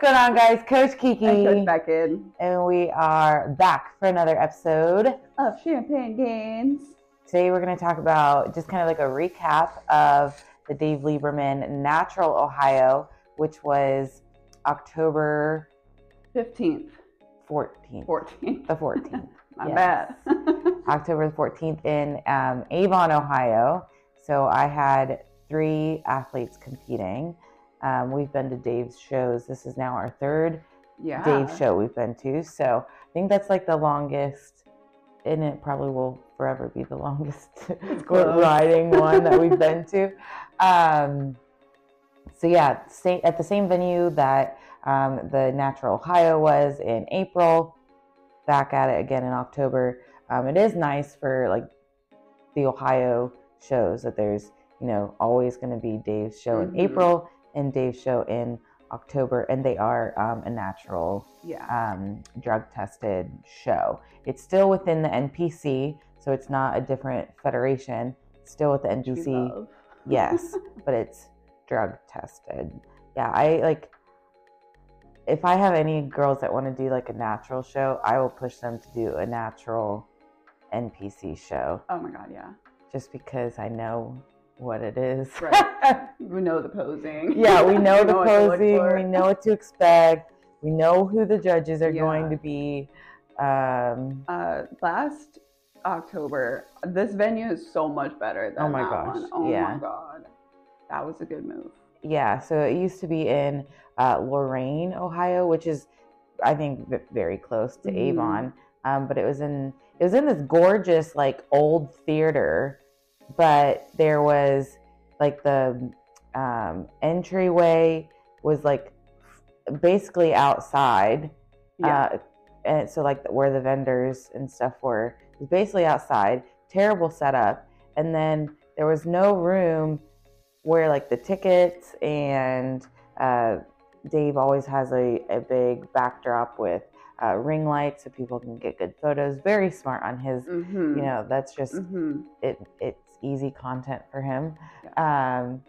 What's going on, guys? Coach Kiki. And Coach Beckyn And we are back for another episode. of Champagne Gainz. Today, we're going to talk about just kind of like a recap of the Dave Lieberman Natural Ohio, which was October 15th, 14th. 14th. The 14th. My Yes. bad. October 14th in um, Avon, Ohio. So I had three athletes competing. Um, we've been to Dave's shows. This is now our third yeah. Dave show we've been to. So I think that's like the longest, and it probably will forever be the longest riding one that we've been to. Um, so yeah, sa- at the same venue that um, the Natural Ohio was in April, back at it again in October. Um, it is nice for like the Ohio shows that there's you know always going to be Dave's show Mhm. in April and Dave's show in October, and they are um, a natural Yeah. um, drug tested show. It's still within the NPC, so it's not a different federation. It's still with the NPC, yes, but it's drug tested. Yeah, I like. If I have any girls that want to do like a natural show, I will push them to do a natural NPC show, Oh my God, yeah. just because I know what it is. Right. We know the posing. yeah, we know the look posing. We know what to expect. We know who the judges are Yeah. going to be. Um, Uh, last October, this venue is so much better than Oh my that gosh, one. Oh yeah. my God. That was a good move. yeah, so it used to be in uh, Lorain, Ohio, which is, I think, v- very close to Mhm. Avon. Um, but it was in it was in this gorgeous like old theater, but there was like the um, entryway was like basically outside. Yeah. Uh, and so like where the vendors and stuff were it was basically outside. Terrible setup. And then there was no room where like the tickets and uh, Dave always has a, a big backdrop with uh, ring lights so people can get good photos. Very smart on his. mm-hmm. You know, that's just hmm it. It's easy content for him. Um,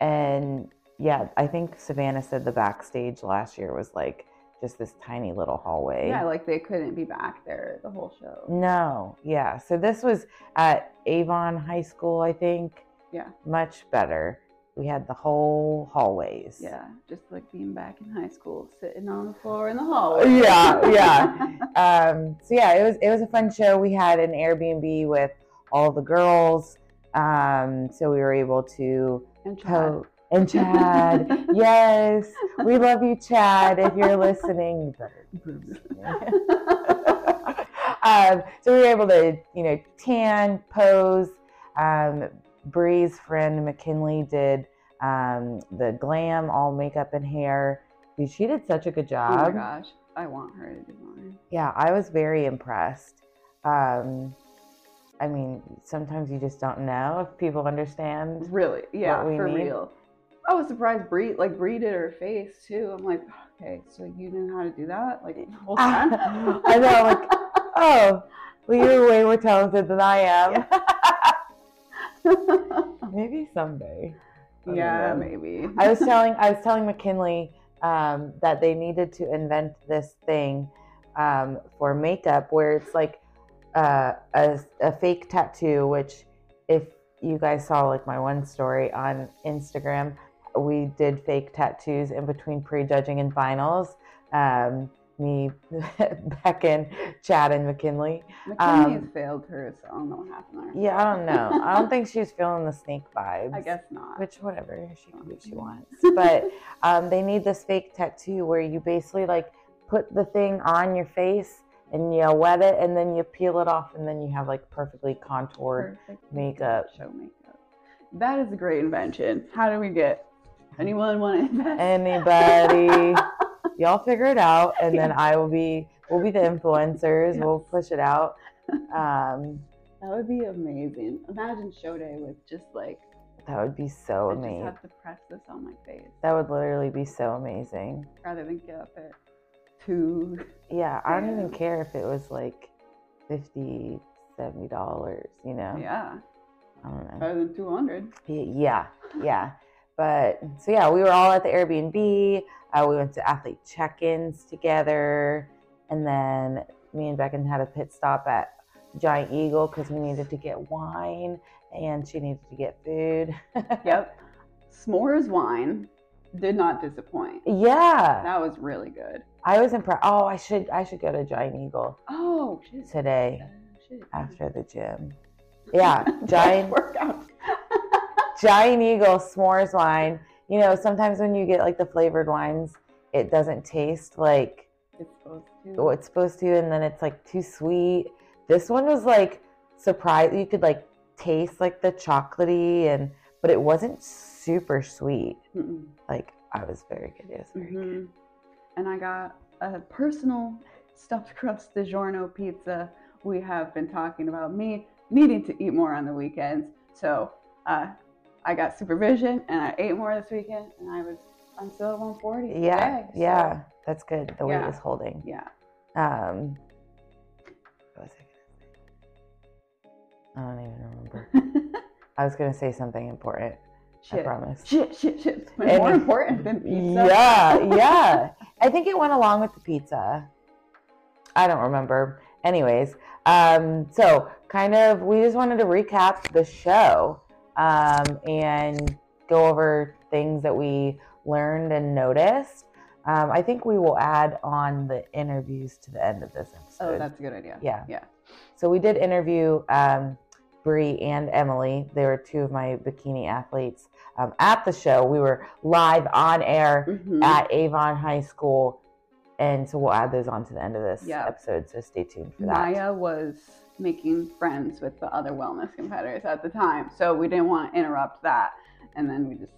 and yeah, I think Savannah said the backstage last year was like just this tiny little hallway. Yeah, like they couldn't be back there the whole show. No, yeah. So this was at Avon High School, I think. Yeah. Much better. We had the whole hallways. Yeah, just like being back in high school, sitting on the floor in the hallway. Yeah, yeah. Um, so yeah, it was it was a fun show. We had an Airbnb with all the girls. Um, so we were able to and Chad. po- and Chad. yes, we love you, Chad. If you're listening, you better be listening. um, so we were able to, you know, tan, pose. Um, Bree's friend McKinley did um, the glam, all makeup and hair. Dude, She did such a good job. oh my gosh, I want her to do mine. yeah, I was very impressed. Um, I mean, sometimes you just don't know if people understand. Really? Yeah, for need. real. I was surprised Bree like Bree did her face too. I'm like, okay, so you knew how to do that like the whole time. I know, like, oh, well, you're way more talented than I am. Maybe someday. Yeah, maybe. I was telling I was telling McKinley um, that they needed to invent this thing um, for makeup where it's like uh, a, a fake tattoo. Which, if you guys saw like my one story on Instagram, we did fake tattoos in between prejudging and finals. Um, me, Beckyn, Chad, and McKinley. McKinley um, failed her, so I don't know what happened there. Yeah, I don't know. I don't think she's feeling the snake vibes. I guess not. Which whatever she can do what she wants. But um, they need this fake tattoo where you basically like put the thing on your face and you wet it and then you peel it off and then you have like perfectly contoured. Perfect makeup. Show makeup. That is a great invention. How do we get anyone want to invest? Anybody, y'all figure it out and then I will be. We'll be the influencers. We'll push it out. Um, that would be amazing. Imagine show day with just like that would be so amazing. I just have to press this on my face That would literally be so amazing. rather than get up at two. Yeah, I don't even care if it was like 50 70 dollars, you know. Yeah, I don't know. better than two hundred. Yeah, yeah. but so yeah, we were all at the Airbnb. Uh, we went to athlete check-ins together, and then me and Beckyn had a pit stop at Giant Eagle because we needed to get wine and she needed to get food. Yep. S'mores wine did not disappoint. yeah, That was really good. I was impressed. Oh, I should I should go to Giant Eagle Oh, shit. today oh, shit. after the gym. Yeah, Giant workout. Giant Eagle s'mores wine. You know, sometimes when you get like the flavored wines, it doesn't taste like It's supposed to. what it's supposed to, and then it's like too sweet. This one was like surprise. You could like taste like the chocolatey, and but it wasn't super sweet. Mm-mm. Like I was very good. It was very good. Mhm. And I got a personal stuffed crust DiGiorno pizza. We have been talking about me needing to eat more on the weekends. So uh, I got supervision and I ate more this weekend and I was, I'm still at 140. Yeah, today, so, yeah, that's good. The weight Yeah. is holding. Yeah. Um, what was I gonna say? I don't even remember. I was gonna say something important. I shit. promise. Shit, shit, shit. And- more important than pizza. Yeah, yeah. I think it went along with the pizza. I don't remember. Anyways, um, so kind of, we just wanted to recap the show um, and go over things that we learned and noticed. Um, I think we will add on the interviews to the end of this episode. Oh, that's a good idea. Yeah. Yeah. So we did interview um, Bree and Emily. They were two of my bikini athletes um, at the show. We were live on air Mhm. at Avon High School, and so we'll add those on to the end of this Yeah. episode. So stay tuned for that. Maya was making friends with the other wellness competitors at the time, so we didn't want to interrupt that. And then we just,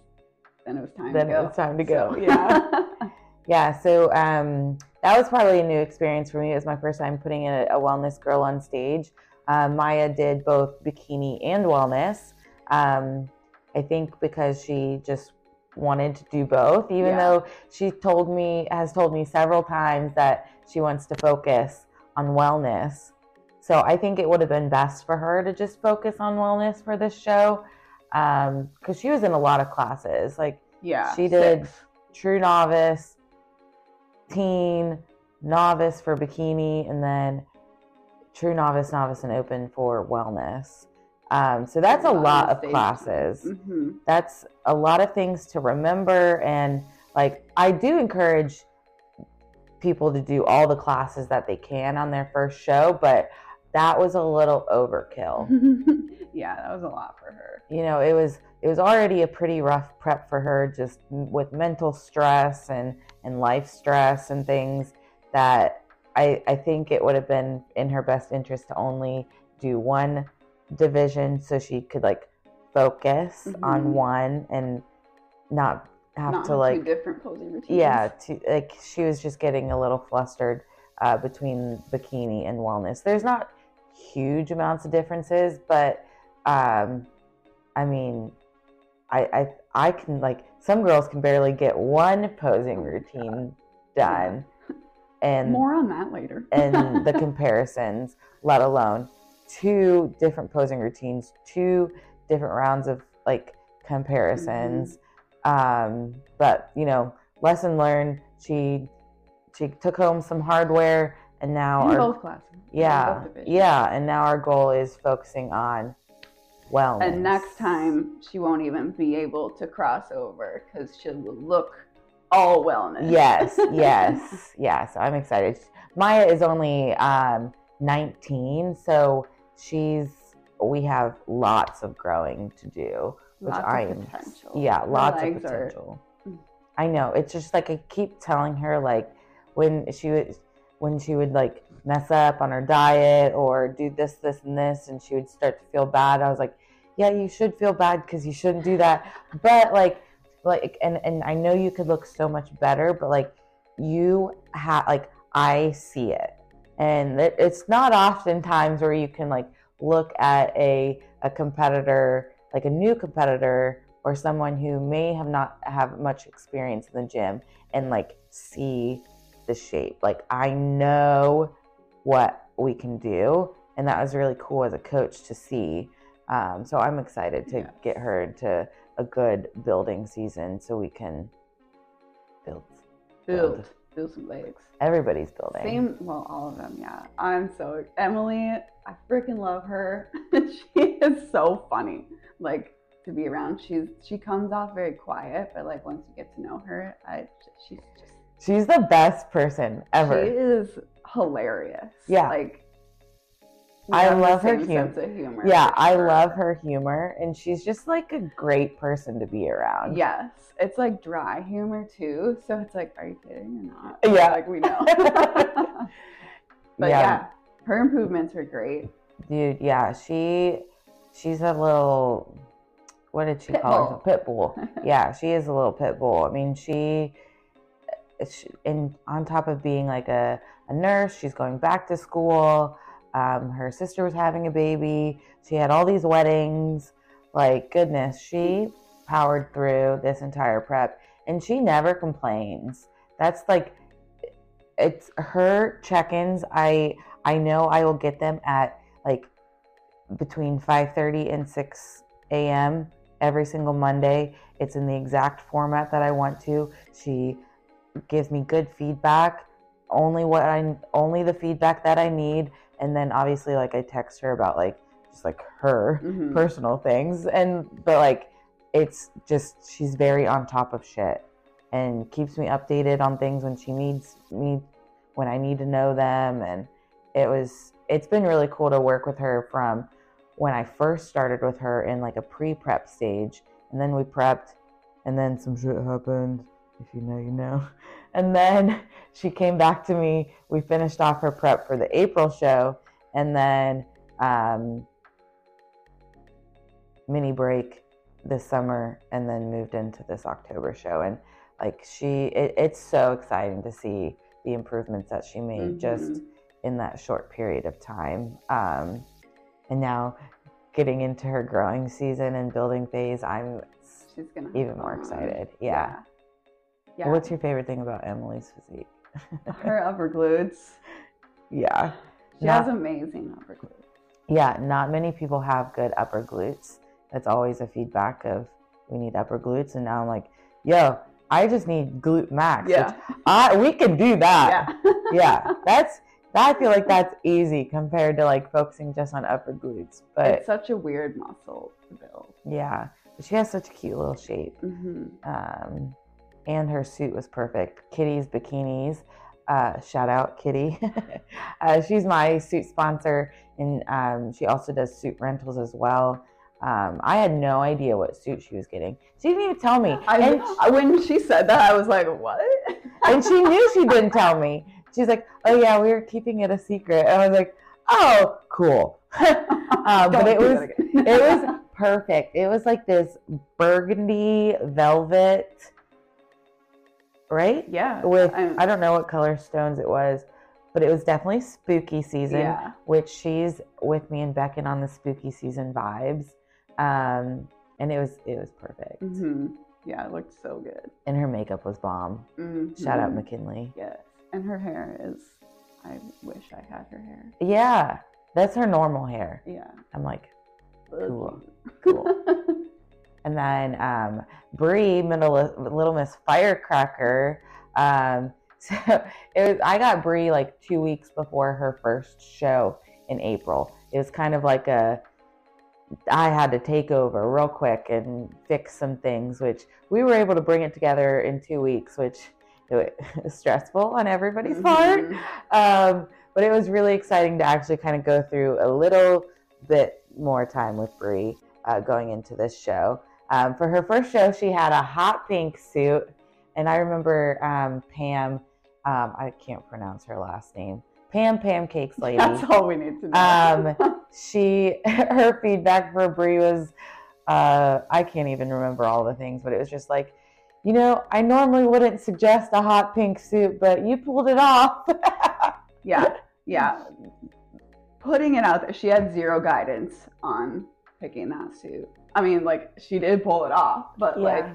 then it was time Then to it go. was time to go. So- Yeah. Yeah, so um, that was probably a new experience for me. It was my first time putting a, a wellness girl on stage. Um, Maya did both bikini and wellness. Um, I think because she just wanted to do both, even Yeah. though she told me has told me several times that she wants to focus on wellness. So I think it would have been best for her to just focus on wellness for this show because she was in a lot of classes. Like yeah. She did- six. true novice, teen, novice for bikini, and then true novice, novice, and open for wellness. Um, so that's a lot of classes. Mhm. That's a lot of things to remember. And like, I do encourage people to do all the classes that they can on their first show, but that was a little overkill yeah, that was a lot for her. you know it was it was already a pretty rough prep for her just with mental stress and and life stress and things that i i think it would have been in her best interest to only do one division so she could like focus Mhm. on one and not have Not to like two different posing routines. yeah to, like she was just getting a little flustered uh, between bikini and wellness there's not huge amounts of differences but um i mean i i i can like some girls can barely get one posing routine done and More on that later. and the comparisons, let alone two different posing routines, two different rounds of like comparisons. Um, but you know, lesson learned. She she took home some hardware, and now in our both classes. yeah both yeah, and now our goal is focusing on wellness. And next time she won't even be able to cross over because she'll look all wellness. yes, yes, yeah. So I'm excited. Maya is only um, 19, so she's. We have lots of growing to do, which Lots I of am. potential. Yeah, lots of legs are- potential. Mm. I know. It's just like I keep telling her, like when she would, when she would like mess up on her diet or do this, this, and this, and she would start to feel bad. I was like, yeah, you should feel bad because you shouldn't do that. But like, like, and and I know you could look so much better, but like, you have like I see it, and it, it's not often times where you can like look at a a competitor like a new competitor or someone who may have not have much experience in the gym and like see the shape. Like i know what we can do. And that was really cool as a coach to see Um, so I'm excited to Yes. get her into a good building season so we can build. Build, build some legs. Everybody's building. Same, well, all of them, yeah. I'm so Emily. I freaking love her. she is so funny, like to be around. She's she comes off very quiet, but like once you get to know her, I she's just She's the best person ever. She is hilarious. Yeah. like I love her humor. sense of humor. yeah, I sure. love her humor, and she's just like a great person to be around. Yes, it's like dry humor too. So it's like, are you kidding or not? Yeah. like we know. but yeah. her improvements are great. dude. Yeah, she she's a little. What did she Pit call bull. herself? Pit bull. yeah, she is a little pit bull. I mean, she, eh, she and on top of being like a, a nurse, she's going back to school. Um, her sister was having a baby. She had all these weddings. Like goodness, she powered through this entire prep, and she never complains. That's like, it's her check-ins. I I know I will get them at like between 5:30 and 6 a.m. every single Monday. It's in the exact format that I want to. She gives me good feedback, only what I only the feedback that I need, and then obviously like I text her about like just like her Mhm. personal things. And but like it's just she's very on top of shit and keeps me updated on things when she needs me when I need to know them. And it was it's been really cool to work with her from when I first started with her in like a pre-prep stage. And then we prepped and then some shit happened. If you know you know and then she came back to me. We finished off her prep for the April show and then um mini break this summer and then moved into this October show. And like she it, it's so exciting to see the improvements that she made just Mhm. in that short period of time. Um and now getting into her growing season and building phase i'm She's gonna have even more excited. Yeah, Yeah. what's your favorite thing about emily's physique her upper glutes? yeah She Not- has amazing upper glutes. yeah not many people have good upper glutes that's always a feedback of we need upper glutes and now i'm like yo i just need glute max which I we can do that. yeah. Yeah. That's I feel like that's easy compared to like focusing just on upper glutes. But it's such a weird muscle to build. yeah, but she has such a cute little shape. hmm Um, and her suit was perfect. Kitty's bikinis. Uh, shout out Kitty. uh, she's my suit sponsor, and um, she also does suit rentals as well. Um, I had no idea what suit she was getting. She didn't even tell me. I, and I- when she said that, I was like, "What?" and she knew she didn't tell me. She's like, "Oh yeah, we were keeping it a secret." And I was like, "Oh, cool." Uh, but it was it was perfect. It was like this burgundy velvet, right? yeah. With I'm- I don't know what color stones it was, but it was definitely spooky season. yeah. Which she's with me and Beckyn on the spooky season vibes, um, and it was it was perfect. hmm Yeah, it looked so good. And her makeup was bomb. Shout out. McKinley. Yes, and her hair is. I wish I had her hair. Yeah, that's her normal hair. Yeah. I'm like, Cool. cool. And then um, Bree, Middle, Little Miss Firecracker. Um, so it was. I got Brie like two weeks before her first show in April. It was kind of like a. I had to take over real quick and fix some things, which we were able to bring it together in two weeks, which it was stressful on everybody's part. Mhm. Um, but it was really exciting to actually kind of go through a little bit more time with Brie uh, going into this show. Um, for her first show, she had a hot pink suit, and I remember um, Pam. Um, I can't pronounce her last name. Pam Pancakes Lady. That's all we need to know. Um, she her feedback for Brie was uh, I can't even remember all the things, but it was just like, you know, I normally wouldn't suggest a hot pink suit, but you pulled it off. yeah, yeah. Putting it out there, she had zero guidance on picking that suit. I mean, like she did pull it off, but like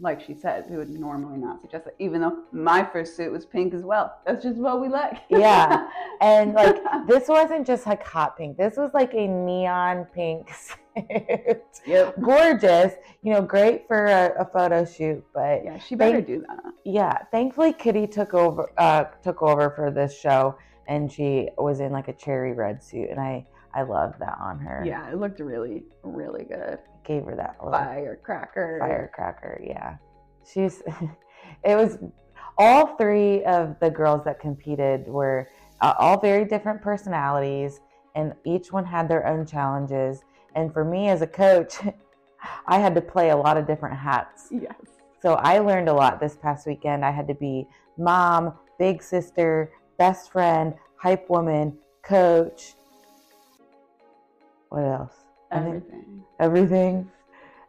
like she said, we would normally not suggest it. Even though my first suit was pink as well. That's just what we like. Yeah. and like this wasn't just like hot pink. This was like a neon pink suit. Yep. Gorgeous. You know, great for a, a photo shoot, but Yeah, she better Thank- do that. yeah, thankfully Kitty took over uh took over for this show and she was in like a cherry red suit and I I love that on her. Yeah, it looked really, really good. Gave her that Firecracker. firecracker, yeah. She's it was all three of the girls that competed were uh, all very different personalities and each one had their own challenges and for me as a coach I had to play a lot of different hats. Yes. So I learned a lot this past weekend. I had to be mom, big sister, best friend, hype woman, coach. What else? Everything. everything.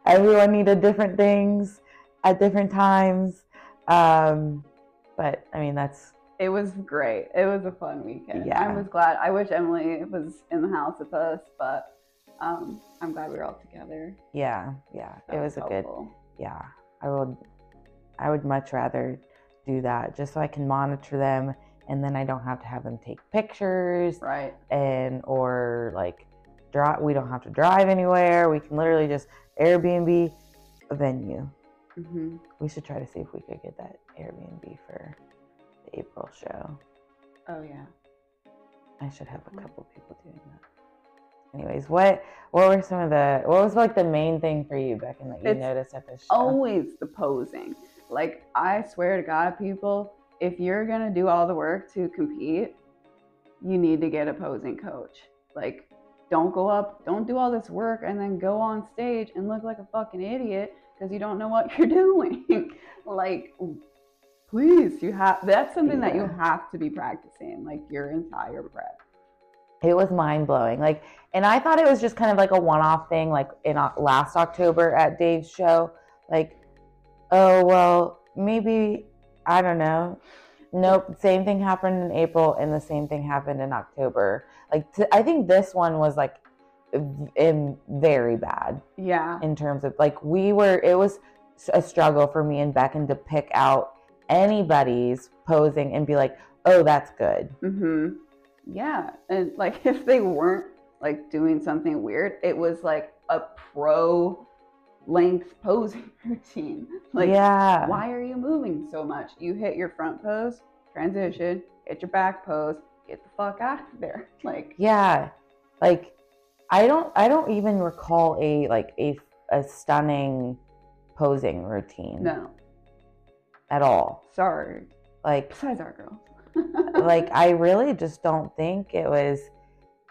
Everyone needed different things at different times. Um, but I mean, that's It was great. It was a fun weekend. Yeah. I was glad. I wish Emily was in the house with us, but um, I'm glad we were all together. yeah, yeah. That it was a good, yeah. I would, I would much rather do that just so I can monitor them, and then I don't have to have them take pictures Right. and or like drive. We don't have to drive anywhere. We can literally just Airbnb a venue. hmm We should try to see if we could get that Airbnb for the April show. Oh yeah. I should have a couple people doing that. Anyways, what what were some of the what was like the main thing for you, Beckyn, that you It's noticed at the show? Always the posing. Like I swear to God, people, if you're gonna do all the work to compete, you need to get a posing coach. Like, don't go up, don't do all this work and then go on stage and look like a fucking idiot because you don't know what you're doing. like, please, you have that's something that you have to be practicing like your entire prep. it was mind blowing. Like, and I thought it was just kind of like a one off thing, like in last October at Dave's show. Like, oh well, maybe I don't know. Nope, same thing happened in April, and the same thing happened in October. Like, t- I think this one was like v- in very bad Yeah. in terms of like we were. It was a struggle for me and Beckyn to pick out anybody's posing and be like, oh, that's good. Mm-hmm. Yeah, and like if they weren't like doing something weird, it was like a pro length posing routine. Like, yeah. why are you moving so much? You hit your front pose, transition, hit your back pose, get the fuck out of there. Like, Yeah. Like I don't I don't even recall a like a a stunning posing routine no, at all. sorry. Like Besides our girls. like I really just don't think it was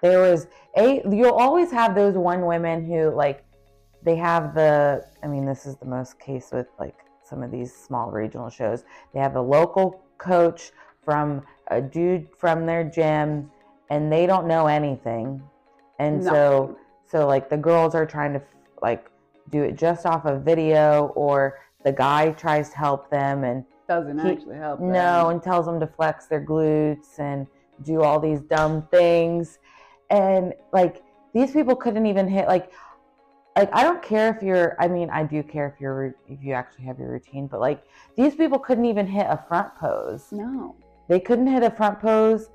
there was a you'll always have those one women who like they have the I mean this is the most case with like some of these small regional shows. They have a local coach from a dude from their gym and they don't know anything. And so so like the girls are trying to like do it just off of video or the guy tries to help them and doesn't he- actually help. them. no, and tells them to flex their glutes and do all these dumb things. And like these people couldn't even hit like like I don't care if you're I mean I do care if you're if you actually have your routine, but like these people couldn't even hit a front pose. no. They couldn't hit a front pose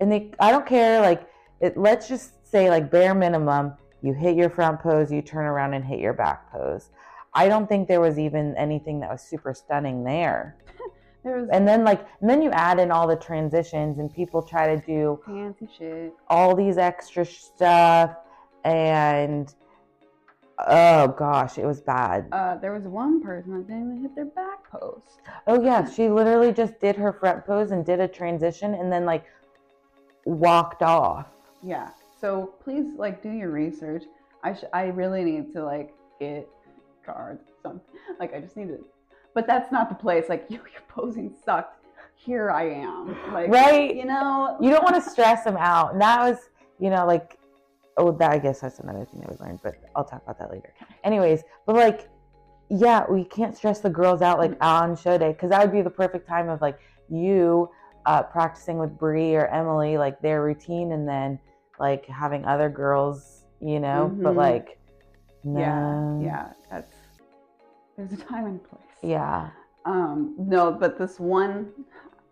and they I don't care like it, let's just say like bare minimum you hit your front pose, you turn around and hit your back pose. I don't think there was even anything that was super stunning there There was and then like and then you add in all the transitions and people try to do fancy shit. all these extra stuff and oh gosh it was bad Uh, there was one person that didn't even hit their back pose. oh yeah she literally just did her front pose and did a transition and then like walked off Yeah. So please like do your research. I sh- I really need to like get cards something. Like I just need to but that's not the place. Like you your posing sucked. Here I am. Like Right. you know you don't want to stress them out and that was you know like oh that i guess that's another thing that we learned but i'll talk about that later anyways but like yeah we can't stress the girls out like on show day because that would be the perfect time of like you uh, practicing with Brie or Emily like their routine and then like having other girls you know but Mhm. like Yeah, yeah, that's there's a time and place. yeah Um, no, but this one,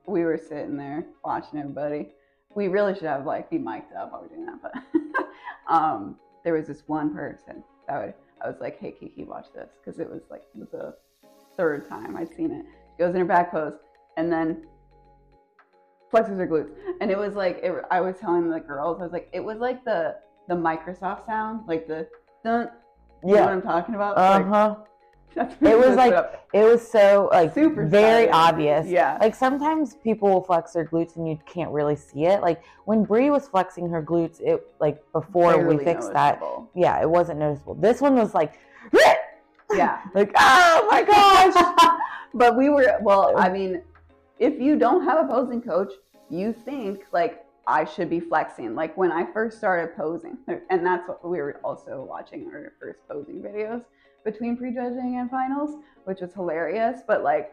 we were sitting there watching everybody. We really should have like be mic'd up while we're doing that, but um, there was this one person that would I was like, hey Kiki, watch this because it was like the third time I'd seen it. She goes in her back pose and then flexes her glutes, and it was like it, I was telling the girls, I was like, it was like the the Microsoft sound, like the dun. You know what I'm talking about? Uh huh. that's It was like what- it was so like Super very obvious. yeah, Like sometimes people will flex their glutes and you can't really see it. Like when Brie was flexing her glutes, it like before we Barely fixed that, yeah, it wasn't noticeable. This one was like, Yeah. like oh my gosh. but we were well i mean if you don't have a posing coach you think like i should be flexing like when i first started posing and that's what we were also watching our first posing videos between prejudging and finals which was hilarious but like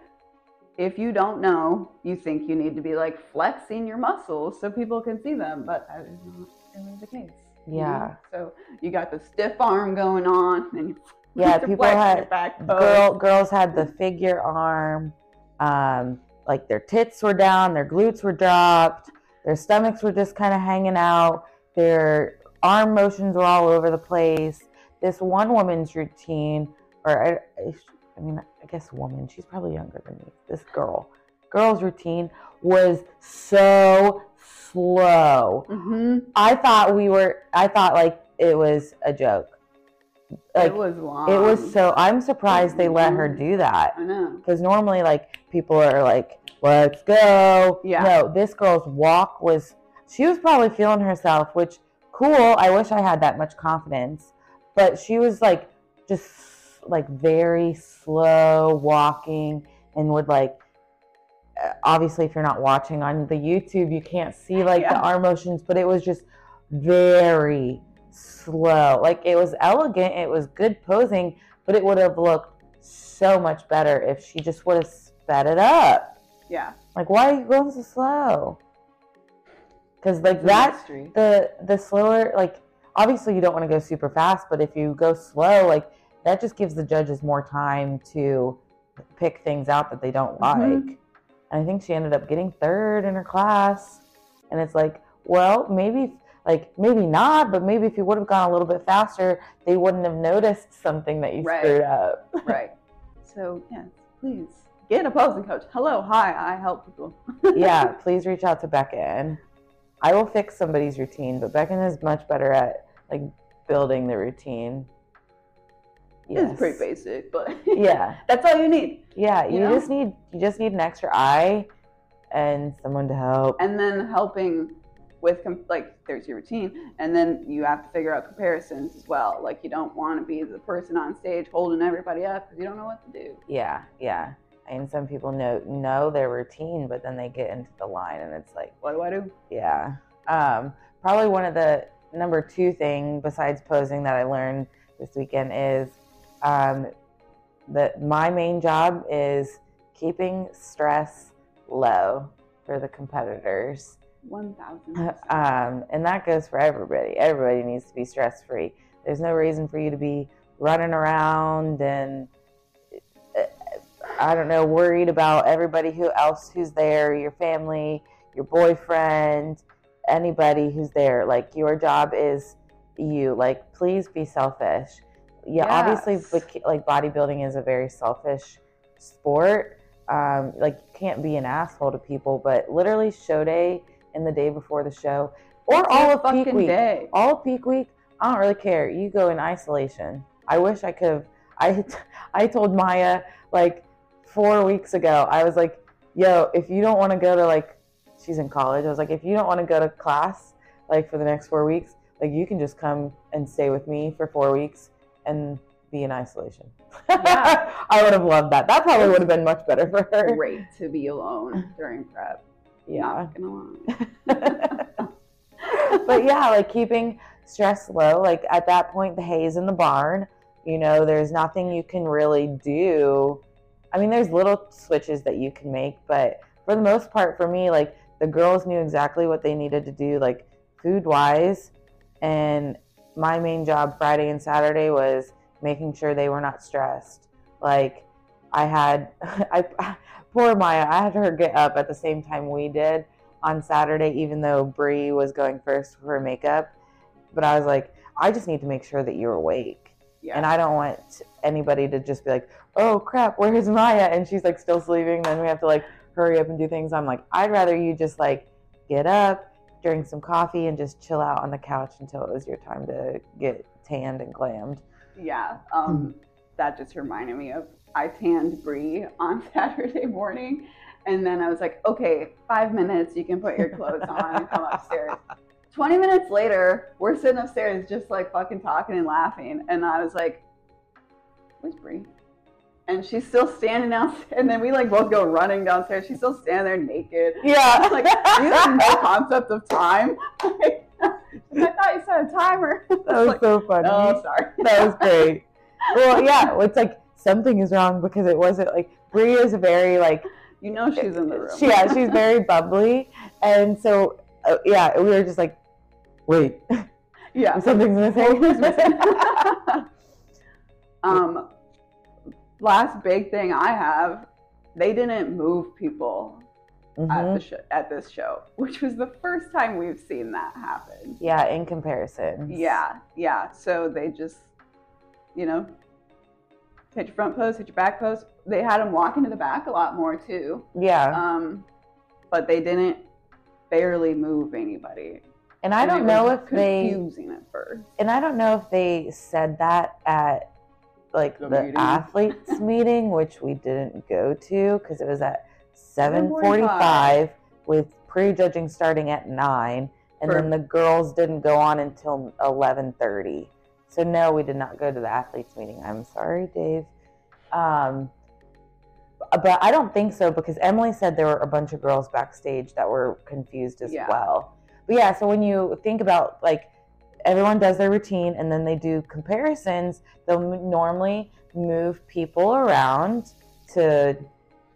if you don't know you think you need to be like flexing your muscles so people can see them but that is not really the case? Yeah. so you got the stiff arm going on and Yeah, people had- back. Girl, girls had the figure arm, um, like their tits were down, their glutes were dropped, their stomachs were just kind of hanging out, their arm motions were all over the place. This one woman's routine, or I, I, I mean, I guess woman, she's probably younger than me. This girl, girl's routine was so slow. Mhm. I thought we were, I thought like it was a joke. Like it was long. it was so. I'm surprised they let her do that I know. because normally, like people are like, "Let's go." Yeah. No, this girl's walk was. She was probably feeling herself, which cool. I wish I had that much confidence, but she was like just like very slow walking and would like. uh, Obviously, if you're not watching on the YouTube, you can't see like the arm motions, but it was just very slow. Like it was elegant, it was good posing, but it would have looked so much better if she just would have sped it up. Yeah. Like, why are you going so slow? Because like that, the the slower, like obviously you don't want to go super fast, but if you go slow, like that just gives the judges more time to pick things out that they don't like. Mhm. And I think she ended up getting third in her class. And it's like, well, maybe like maybe not, but maybe if you would have gone a little bit faster, they wouldn't have noticed something that you Right. screwed up. right. So yes, please get a posing coach. Hello, hi, I help people. yeah, please reach out to Becca. I will fix somebody's routine, but Becca is much better at like building the routine. It's pretty basic, but Yeah, that's all you need. yeah. You You know? just need you just need an extra eye and someone to help. And then helping with like there's your routine, and then you have to figure out comparisons as well. Like you don't want to be the person on stage holding everybody up because you don't know what to do. Yeah, yeah. And some people know know their routine, but then they get into the line, and it's like, What do I do? yeah. Um, probably one of the number two thing besides posing that I learned this weekend is um, that my main job is keeping stress low for the competitors. One thousand. Um, and that goes for everybody. Everybody needs to be stress free. There's no reason for you to be running around and I don't know, worried about everybody who else who's there, your family, your boyfriend, anybody who's there. Like your job is you. Like please be selfish. Yeah, obviously, Yes. bec- like bodybuilding is a very selfish sport. Um, like you can't be an asshole to people, but literally show day and the day before the show, or It's all of peak week, day. all of peak week. I don't really care. You go in isolation. I wish I could have. I I told Maya like four weeks ago. I was like, "Yo, if you don't want to go to like, she's in college. I was like, if you don't want to go to class like for the next four weeks, like you can just come and stay with me for four weeks and be in isolation." Yeah. I would have loved that. That probably would have been much better for her. Great to be alone during prep. Yeah. Not gonna lie. but yeah, like keeping stress low. Like at that point, the hay's in the barn. You know, there's nothing you can really do. I mean, there's little switches that you can make, but for the most part, for me, like the girls knew exactly what they needed to do, like food wise. And my main job Friday and Saturday was making sure they were not stressed. Like I had, I poor Maya, I had her get up at the same time we did on Saturday, even though Bree was going first for her makeup. But I was like, I just need to make sure that you're awake. Yeah. And I don't want anybody to just be like, oh crap, where's Maya? And she's like still sleeping. Then we have to like hurry up and do things. I'm like, I'd rather you just like get up, drink some coffee, and just chill out on the couch until it was your time to get tanned and glammed. Yeah, um, Hmm. that just reminded me of I tanned Brie on Saturday morning, and then I was like, okay, five minutes, you can put your clothes on and come upstairs. 20 minutes later, we're sitting upstairs just like fucking talking and laughing, and I was like, where's Brie? And she's still standing out. and then we like both go running downstairs. She's still standing there naked. Yeah. Like, you have no concept of time. Like, I thought you said a timer. that was so funny. Oh, sorry. that was great. Well, yeah, it's like something is wrong because it wasn't like Brie is very like You know she's in the room. She, yeah, she's very bubbly, and so uh, yeah, we were just like, wait, yeah. something's missing. Missing? um, last big thing I have, they didn't move people at Mhm. the sh- at this show, which was the first time we've seen that happen. Yeah, in comparison. Yeah, yeah. So they just, you know, hit your front post, hit your back post. They had them walk into the back a lot more too. Yeah, Um, but they didn't barely move anybody. and I And don't know if they, confusing at first. and I don't know if they said that at like The the, meeting. athletes meeting, which we didn't go to because it was at 7:45. forty-five with prejudging starting at nine, and then the girls didn't go on until eleven thirty. So no, we did not go to the athletes meeting. I'm sorry, Dave. Um, but I don't think so because Emily said there were a bunch of girls backstage that were confused as Yeah. well. But yeah, so when you think about like everyone does their routine and then they do comparisons, they'll normally move people around to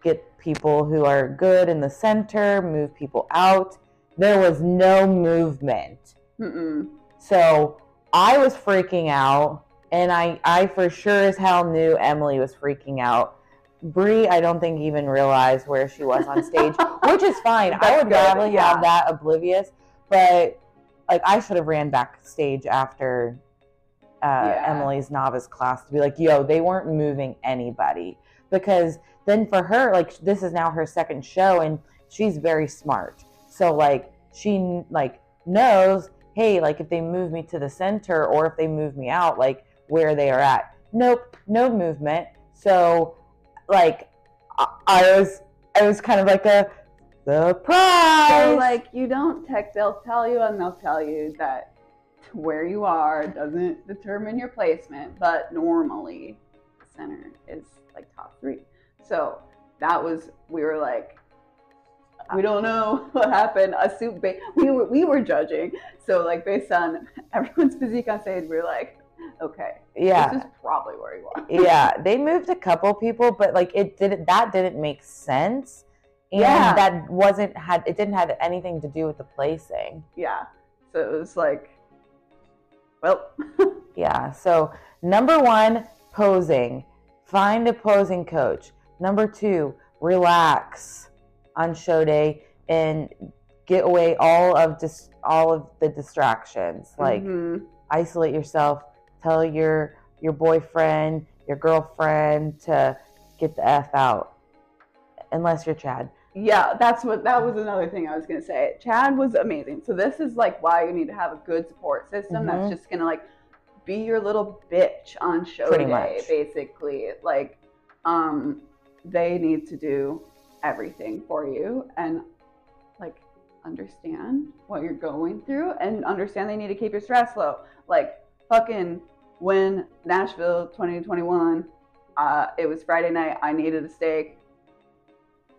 get people who are good in the center, move people out. There was no movement. Mm-mm. So I was freaking out, and I, I for sure as hell knew Emily was freaking out. Brie, I don't think even realized where she was on stage, which is fine. I would good, gladly yeah. have that oblivious, but like I should have ran backstage after uh, Yeah. Emily's novice class to be like, "Yo, they weren't moving anybody," because then for her, like this is now her second show, and she's very smart. So like she like knows, hey, like if they move me to the center or if they move me out, like where they are at. Nope, no movement. So like I, I was, I was kind of like a surprise. So like you don't tech, they'll tell you and they'll tell you that where you are doesn't determine your placement, but normally center is like top three. So that was we were like we don't know what happened. A suit ba- we were we were judging. So like based on everyone's physique on stage, we were like, okay, yeah. this is probably where you are. yeah, they moved a couple people, but like it didn't that didn't make sense. And Yeah. that wasn't had it didn't have anything to do with the placing. Yeah. So it was like, well, Yeah. So number one, posing. Find a posing coach. Number two, relax on show day and get away all of dis- all of the distractions. Like mhm. isolate yourself. Tell your your boyfriend, your girlfriend to get the f out. Unless you're Chad. Yeah, that's what that was another thing I was gonna say. Chad was amazing. So this is like why you need to have a good support system Mhm. that's just gonna like be your little bitch on show Pretty day, much. basically. Like, um, they need to do everything for you and like understand what you're going through and understand they need to keep your stress low. Like fucking when Nashville 2021, uh, it was Friday night. I needed a steak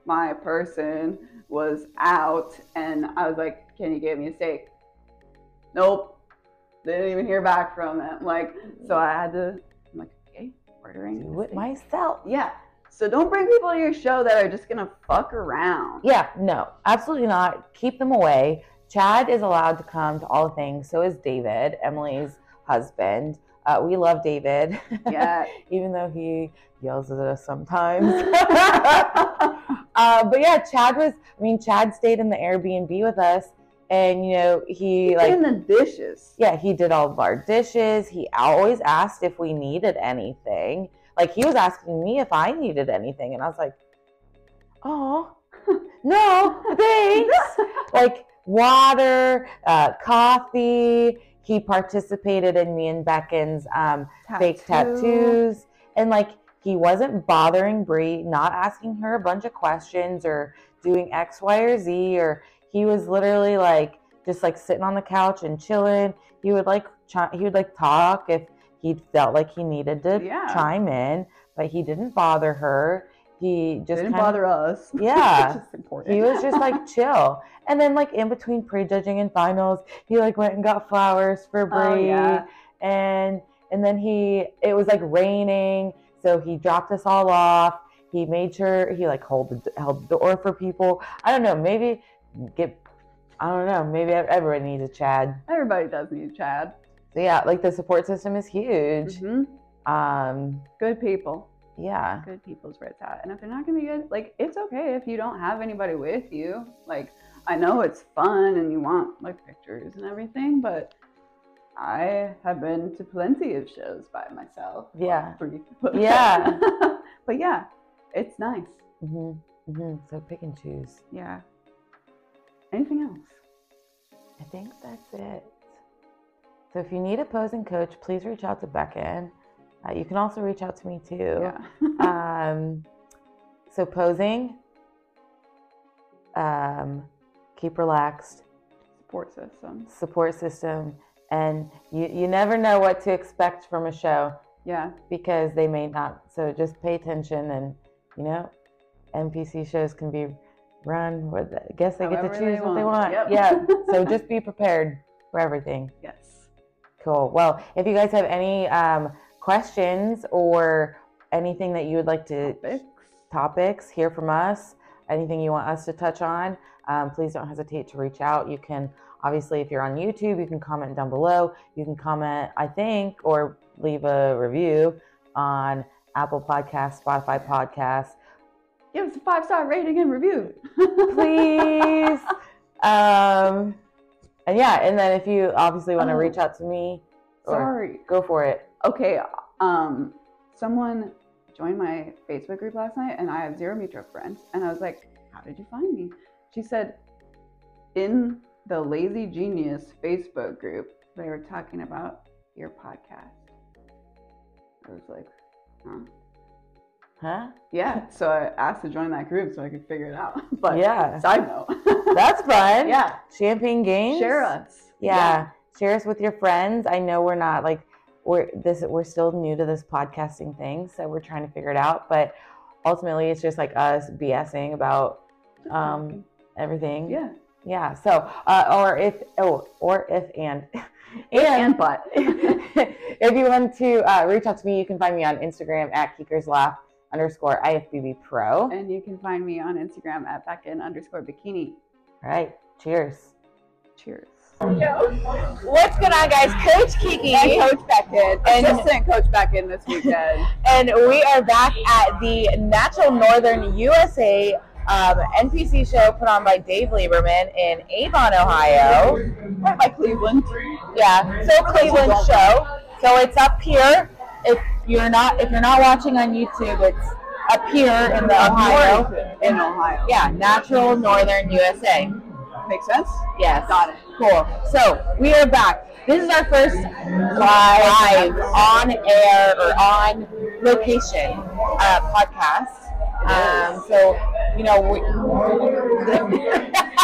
my person was out and I was like, Can you give me a steak? Nope. Didn't even hear back from them. Like, so I had to, I'm like, okay, ordering. Do it myself. Yeah. So don't bring people to your show that are just gonna fuck around. Yeah, no, absolutely not. Keep them away. Chad is allowed to come to all things. So is David, Emily's husband. Uh, we love David. Yeah. Even though he yells at us sometimes. uh, but yeah, Chad was, I mean, Chad stayed in the Airbnb with us and you know he like in the dishes. yeah he did all of our dishes. He always asked if we needed anything. Like he was asking me if I needed anything, and I was like, oh no, thanks. like water, uh, coffee. He participated in me and Beckyn's um, fake tattoos, and like he wasn't bothering Brie, not asking her a bunch of questions or doing X, Y, or Z, or he was literally like just like sitting on the couch and chilling. He would like chi- he would like talk if he felt like he needed to Yeah. chime in, but he didn't bother her. He just Didn't kinda- bother us. Yeah. He was just like chill. And then like in between prejudging and finals, he like went and got flowers for Brie. Oh, yeah. And and then he it was like raining, so he dropped us all off. He made sure he like hold the held the door for people. I don't know, maybe get I don't know, maybe everybody needs a Chad. Everybody does need a Chad. So yeah, like the support system is huge. hmm Um Good people. yeah. Good people's where it's at. And if they're not gonna be good, like it's okay if you don't have anybody with you. Like I know it's fun and you want like pictures and everything, but I have been to plenty of shows by myself. Yeah. three. Yeah. but yeah, it's nice. hmm hmm So pick and choose. Yeah. Anything else? I think that's it. So if you need a posing coach, please reach out to Beckyn. Uh, you can also reach out to me too. Yeah. Um, so posing, um, keep relaxed, Support system. support system, and you, you never know what to expect from a show Yeah. because they may not. So just pay attention and, you know, NPC shows can be run with, I guess they get to choose they what they want. want. Yep. Yeah. so just be prepared for everything. Yes. Cool. Well, if you guys have any um, questions or anything that you would like to Topics. topics hear from us, anything you want us to touch on, um, please don't hesitate to reach out. You can obviously, if you're on YouTube, you can comment down below. You can comment, I think, or leave a review on Apple Podcasts, Spotify Podcasts. Give us a five star rating and review. Please. um, and yeah, and then if you obviously want to Oh. reach out to me, or Sorry. go for it. Okay, um, someone joined my Facebook group last night, and I have zero mutual friends. And I was like, "How did you find me?" She said, "In the Lazy Genius Facebook group, they were talking about your podcast." I was like, "Huh." Huh? Yeah, so I asked to join that group so I could figure it out. But Yeah. side note, That's fun. yeah, Champagne Gainz. share us. Yeah. Share us with your friends. I know we're not like we're this we're still new to this podcasting thing, so we're trying to figure it out. But ultimately it's just like us BSing about um everything. yeah, Yeah. So uh or if oh or if and and but if you want to uh, reach out to me, you can find me on Instagram at Keekers Laugh underscore IFBB Pro. and you can find me on Instagram at Beckyn underscore bikini. All right. Cheers. Cheers. What's going on, guys? Coach Kiki And Coach Beckyn, And- assistant Coach Beckyn this weekend. and we are back at the Natural Northern USA um, NPC show put on by Dave Lieberman in Avon, Ohio. right by Cleveland. Yeah, so Cleveland show. So it's up here. If you're not if you're not watching on YouTube, it's up here in the Ohio. In Ohio. Yeah, Natural Northern USA. Makes sense? Yes. Got it. Cool. So we are back. This is our first live on air or on location uh, podcast. Um, so you know, we,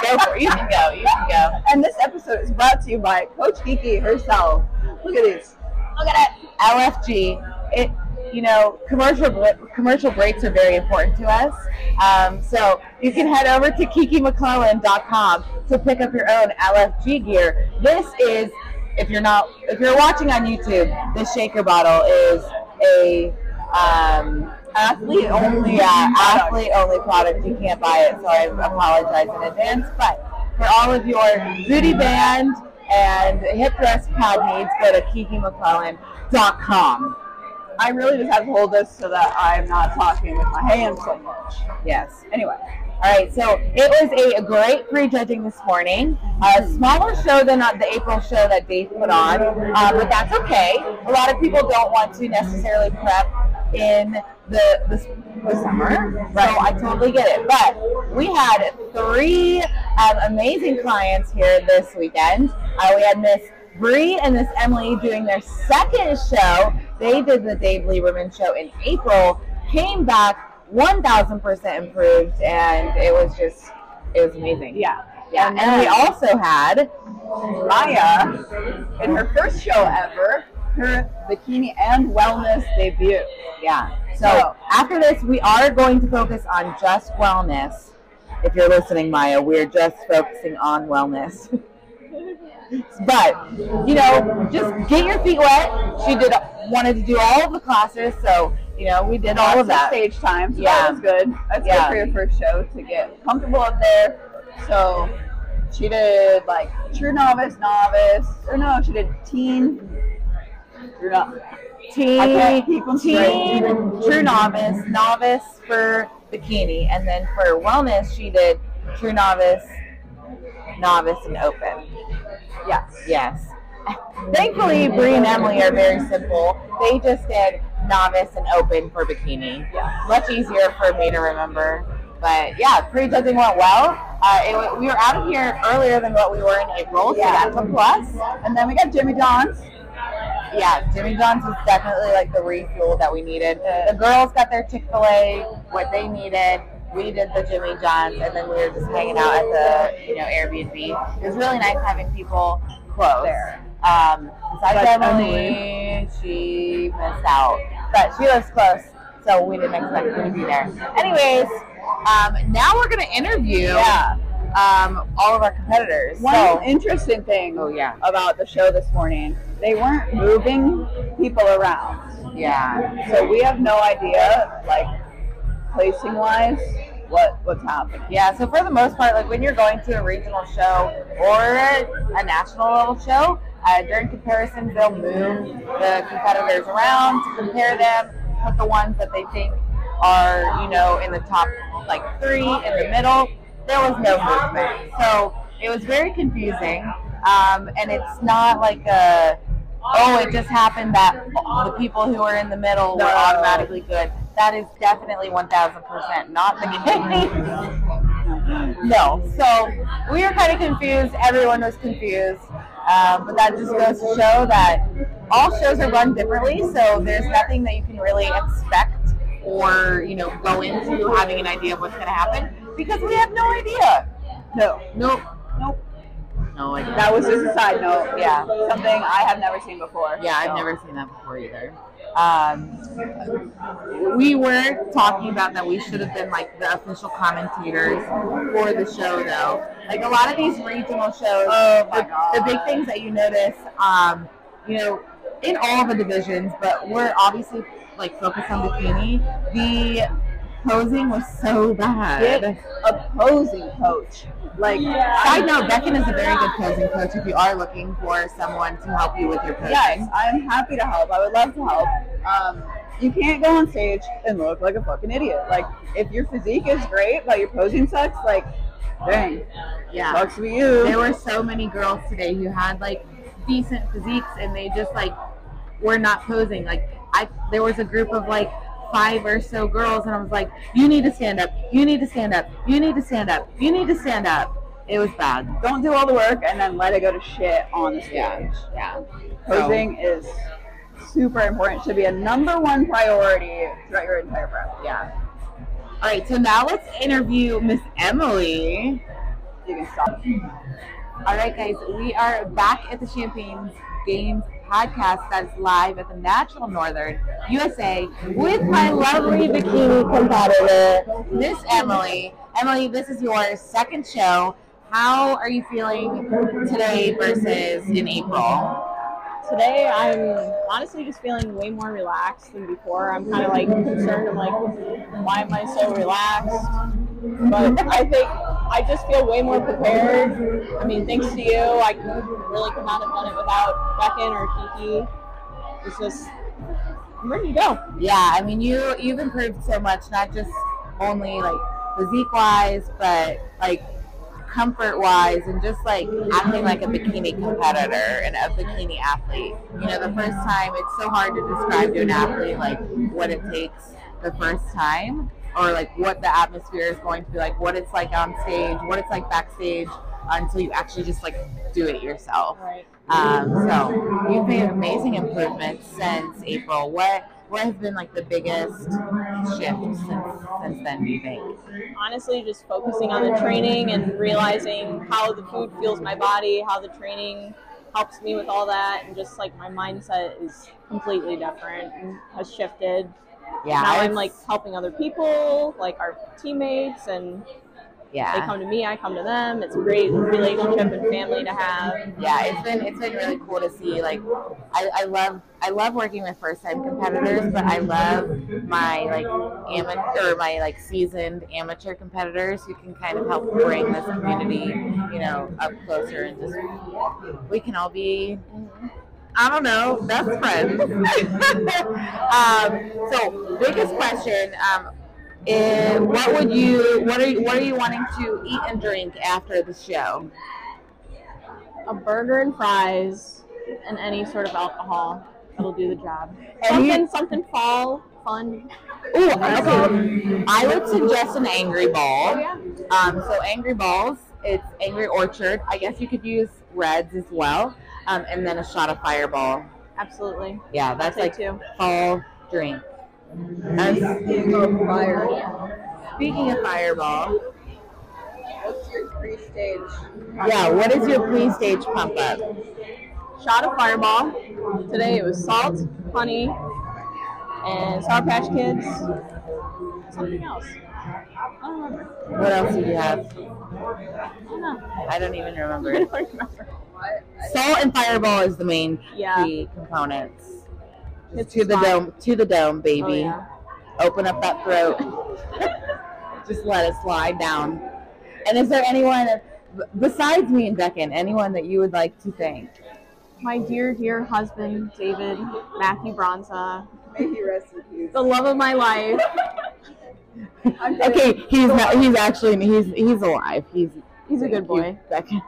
go for it. You can go. You can go. And this episode is brought to you by Coach Kiki herself. Look at these. Look at it. LFG. It. You know, commercial commercial breaks are very important to us. Um, so you can head over to kikimcclellan.com to pick up your own LFG gear. This is, if you're not, if you're watching on YouTube, this shaker bottle is a um, athlete only, yeah, athlete only product. You can't buy it, so I apologize in advance. But for all of your booty band and hip thrust pad needs, go to kikimcclellan.com. I really just have to hold this so that I'm not talking with my hands so much. Yes. Anyway, All right, so it was a great prejudging this morning. A smaller show than uh, the April show that Dave put on, uh, but that's okay. A lot of people don't want to necessarily prep in the the, the summer, so I totally get it. But we had three um, amazing clients here this weekend. Uh, we had Miss Bree and Miss Emily doing their second show. They did the Dave Lieberman show in April, came back 1000% improved, and it was just, it was amazing. yeah. Yeah, And and we also had, Maya, in her first show ever, her bikini and wellness debut. yeah. So after this, we are going to focus on just wellness. If you're listening, Maya, we're just focusing on wellness. but you know, just get your feet wet. She did wanted to do all of the classes, so you know we did all of that. stage time, so Yeah. that was good. That's Yeah. good for your first show to get comfortable up there. So she did like true novice, novice, or no, she did teen. True novice. Teen, I can't keep 'em straight. teen, true novice, novice for bikini, and then for wellness, she did true novice, novice, and open. Yes. Yes. Thankfully, Bree and Emily are very simple. They just did novice and open for bikini. Yeah. Much easier for me to remember. But yeah, pre-judging went well. Uh, it, we were out of here earlier than what we were in April, so Yeah. that's a plus. And then we got Jimmy John's. Yeah, Jimmy John's was definitely like the refuel that we needed. The girls got their Chick Fil A, what they needed. We did the Jimmy John's, and then we were just hanging out at the you know Airbnb. It was really nice having people close. There. Um, besides But Emily, she missed out, but she lives close, so we didn't expect her to be there. Anyways, um, now we're gonna interview Yeah. um, all of our competitors. One so, interesting thing oh yeah, about the show this morning, they weren't moving people around. yeah. So we have no idea, like placing wise, what what's happening. Yeah, so for the most part, like when you're going to a regional show or a national level show, uh, during comparisons, they'll move the competitors around to compare them, put the ones that they think are, you know, in the top like three in the middle. There was no movement. So it was very confusing. Um, and it's not like a, oh, it just happened that the people who are in the middle were automatically good. That is definitely 1000% not the case. no. So we were kind of confused. Everyone was confused. Um, but that just goes to show that all shows are run differently. So there's nothing that you can really expect or, you know, go into having an idea of what's going to happen because we have no idea. No, Nope. nope. No. That was just a side note. Yeah. Something I have never seen before. Yeah, I've So, never seen that before either. Um, we were talking about that we should have been like the official commentators for the show, though. Like a lot of these regional shows, Oh the, the big things that you notice, um, you know, in all the divisions, but we're obviously like focused on bikini. The posing was so bad. Get a posing coach. Like Side note, Beckyn is a very good posing coach if you are looking for someone to help you with your posing. Yes, I'm happy to help. I would love to help. Um, you can't go on stage and look like a fucking idiot. Like, if your physique is great, but your posing sucks, like, dang, Yeah. sucks for you. There were so many girls today who had like decent physiques and they just like were not posing. Like I there was a group of like five or so girls and I was like, You need to stand up, you need to stand up, you need to stand up, you need to stand up. It was bad. Don't do all the work and then let it go to shit on the stage. Yeah. Yeah. Posing is super important. Should be a number one priority throughout your entire prep. Yeah. All right, so now let's interview Miss Emily. You can stop. All right, guys, we are back at the Champagne's Gainz podcast that's live at the Natural Northern USA with my lovely bikini competitor, Miss Emily. Emily, this is your second show. How are you feeling today versus in April? Today, I'm honestly just feeling way more relaxed than before. I'm kind of like concerned. I'm like, why am I so relaxed? But I think I just feel way more prepared. I mean, thanks to you, I really could not have done it without Beckyn or Kiki. It's just I'm ready to go. Yeah, I mean you you've improved so much, not just only like physique wise, but like comfort wise and just like acting like a bikini competitor and a bikini athlete. You know, the first time it's so hard to describe to an athlete like what it takes the first time or like what the atmosphere is going to be like, what it's like on stage, what it's like backstage until you actually just like do it yourself. Right. Um, so you've made amazing improvements since April. What what has been like the biggest shift since since then? Do you think? Honestly, just focusing on the training and realizing how the food fuels my body, how the training helps me with all that, and just like my mindset is completely different and has shifted. Yeah, now I'm like helping other people, like our teammates, and yeah, they come to me, I come to them. It's a great relationship and family to have. yeah. It's been it's been really cool to see. Like, I, I love I love working with first time competitors, but I love my like amateur or my like seasoned amateur competitors who can kind of help bring this community, you know, up closer and just we can all be mm-hmm. I don't know, best friends. um, so, biggest question: um, is, What would you? What are you, What are you wanting to eat and drink after the show? A burger and fries and any sort of alcohol that'll do the job. And you- Something, something fall, fun. Ooh, okay. I would suggest an Angry Ball. Oh, yeah. Um, so Angry Balls, it's Angry Orchard. I guess you could use Reds as well, um, and then a shot of Fireball. Absolutely. Yeah, that's Take like two. fall drink. And speaking of Fireball, What's your pre-stage? yeah, what is your pre-stage pump up? Shot of Fireball. Today it was salt, honey, and Sour Patch Kids. Something else. I don't remember. What else did you have? I don't know. I don't even I remember. don't remember. Salt and Fireball is the main Yeah. key components. It's to the fine. dome, to the dome, baby. Oh, yeah. Open up that throat. Just let it slide down. And is there anyone besides me and Beckyn, anyone that you would like to thank? My dear, dear husband, David Matthew Bronza, May he rest in peace. the love of my life. Okay, he's not. He's actually he's he's alive. He's He's a good boy, Deccan.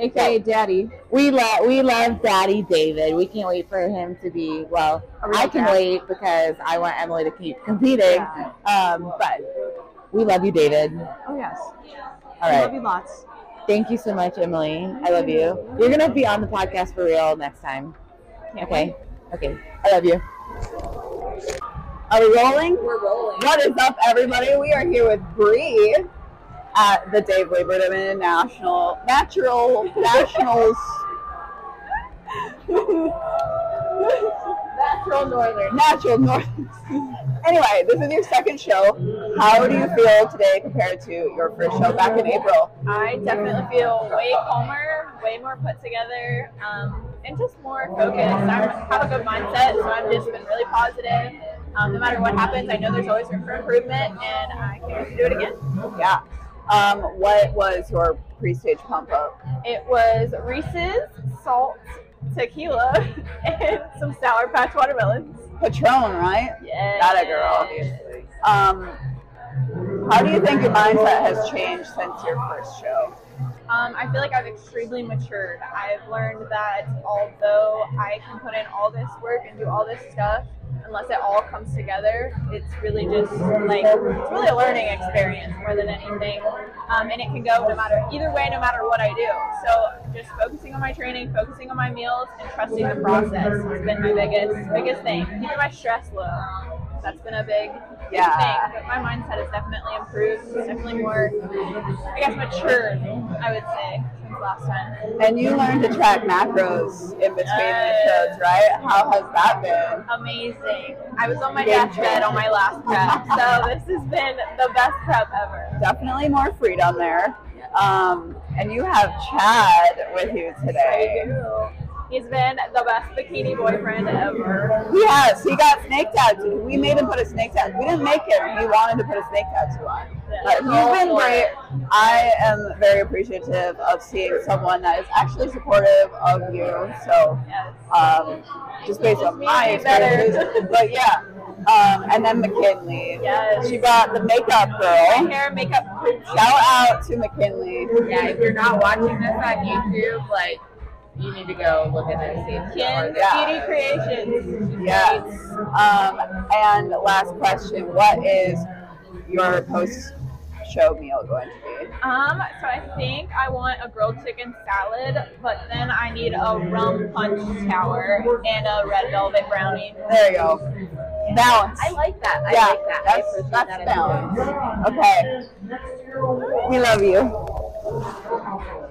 Aka Daddy. We love we love Daddy David. We can't wait for him to be well. I can dad. wait because I want Emily to keep competing. Yeah. Um, but we love you, David. Oh yes. All I love you lots. Thank you so much, Emily. I love you. You're gonna be on the podcast for real next time. Can't Okay. Okay. I love you. Are we rolling? We're rolling. What is up, everybody? We are here with Bree at the Dave Lieberman National Natural Nationals. Natural Northern. Natural Northern. anyway, this is your second show. How do you feel today compared to your first show back in April? I definitely feel way calmer, way more put together, um, and just more focused. I have a good mindset, so I've just been really positive. Um, no matter what happens, I know there's always room for improvement, and I can't wait to do it again. Yeah. Um, what was your pre-stage pump up? It was Reese's, salt, tequila, and some Sour Patch watermelons. Patron, right? Yeah. That a girl. Um, how do you think your mindset has changed since your first show? Um, I feel like I've extremely matured. I've learned that although I can put in all this work and do all this stuff, unless it all comes together, it's really just like it's really a learning experience more than anything. Um, and it can go no matter either way, no matter what I do. So just focusing on my training, focusing on my meals, and trusting the process has been my biggest biggest thing. Keeping my stress low. That's been a big, Yeah. thing. But my mindset has definitely improved. It's definitely more, I guess, matured. I would say since last time. And you learned to track macros in between the shows, right? How has that been? Amazing. I was on my Game deathbed on my last prep, so this has been the best prep ever. Definitely more freedom there. Um, and you have Chad with you today. He's been the best bikini boyfriend ever. He has. He got snake tattoo. We made him put a snake tattoo. We didn't make him. He wanted to put a snake tattoo on. Uh, you've been great. I am very appreciative of seeing someone that is actually supportive of you. So, Yes. um, just based on my to be better. experiences, but yeah. Um, and then McKinley. Yes. She brought the makeup My girl. hair and makeup. Shout out to McKinley. Yeah, if you're not watching this on YouTube, like you need to go look at this. Kin's Yeah. Beauty Creations. Yes. Um, and last question: What is your post-show meal going to be? Um, so I think I want a grilled chicken salad, but then I need a rum punch tower and a red velvet brownie. There you go. Balance. I like that. I yeah, like that. That's appreciate that's that. balance. Okay. We love you.